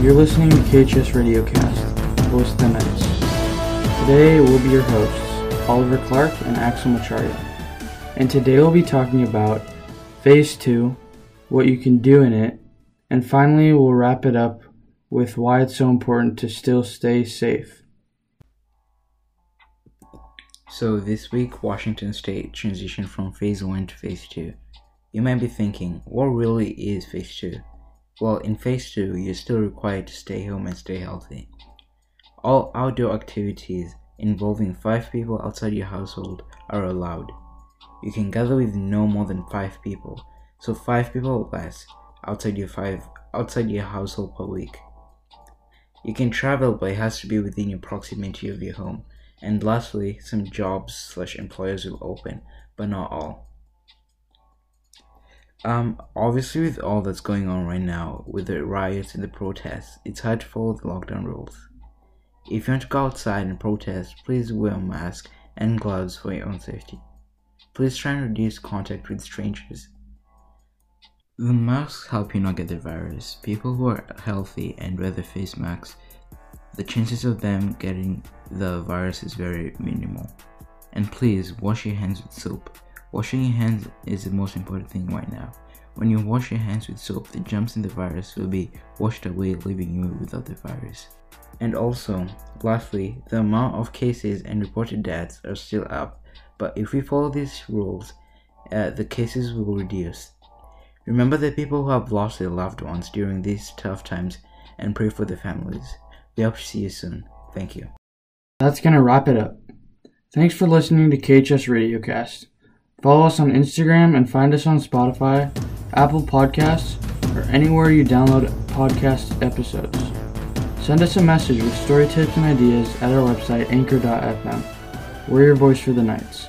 You're listening to KHS Radiocast, Voice of the Knights. Today we'll be your hosts, Oliver Clark and Axel Macharia. And today we'll be talking about Phase 2, what you can do in it, and finally we'll wrap it up with why it's so important to still stay safe. So, this week, Washington State transitioned from Phase 1 to Phase 2. You might be thinking, what really is Phase 2? Well, in Phase 2, you're still required to stay home and stay healthy. All outdoor activities involving five people outside your household are allowed. You can gather with no more than five people, so five people or less outside your five outside your household per week. You can travel, but it has to be within your proximity of your home. And lastly, some jobs slash employers will open, but not all. Um, obviously, with all that's going on right now, with the riots and the protests, it's hard to follow the lockdown rules. If you want to go outside and protest, please wear a mask and gloves for your own safety. Please try and reduce contact with strangers. The masks help you not get the virus. People who are healthy and wear the face masks, the chances of them getting the virus is very minimal. And please wash your hands with soap. Washing your hands is the most important thing right now. When you wash your hands with soap, the germs in the virus will be washed away, leaving you without the virus. And also, lastly, the amount of cases and reported deaths are still up, but if we follow these rules, uh, the cases will reduce. Remember the people who have lost their loved ones during these tough times and pray for their families. We hope to see you soon. Thank you. That's going to wrap it up. Thanks for listening to KHS Radiocast. Follow us on Instagram and find us on Spotify, Apple Podcasts, or anywhere you download podcast episodes. Send us a message with story tips and ideas at our website, anchor.fm. We're your voice for the Knights.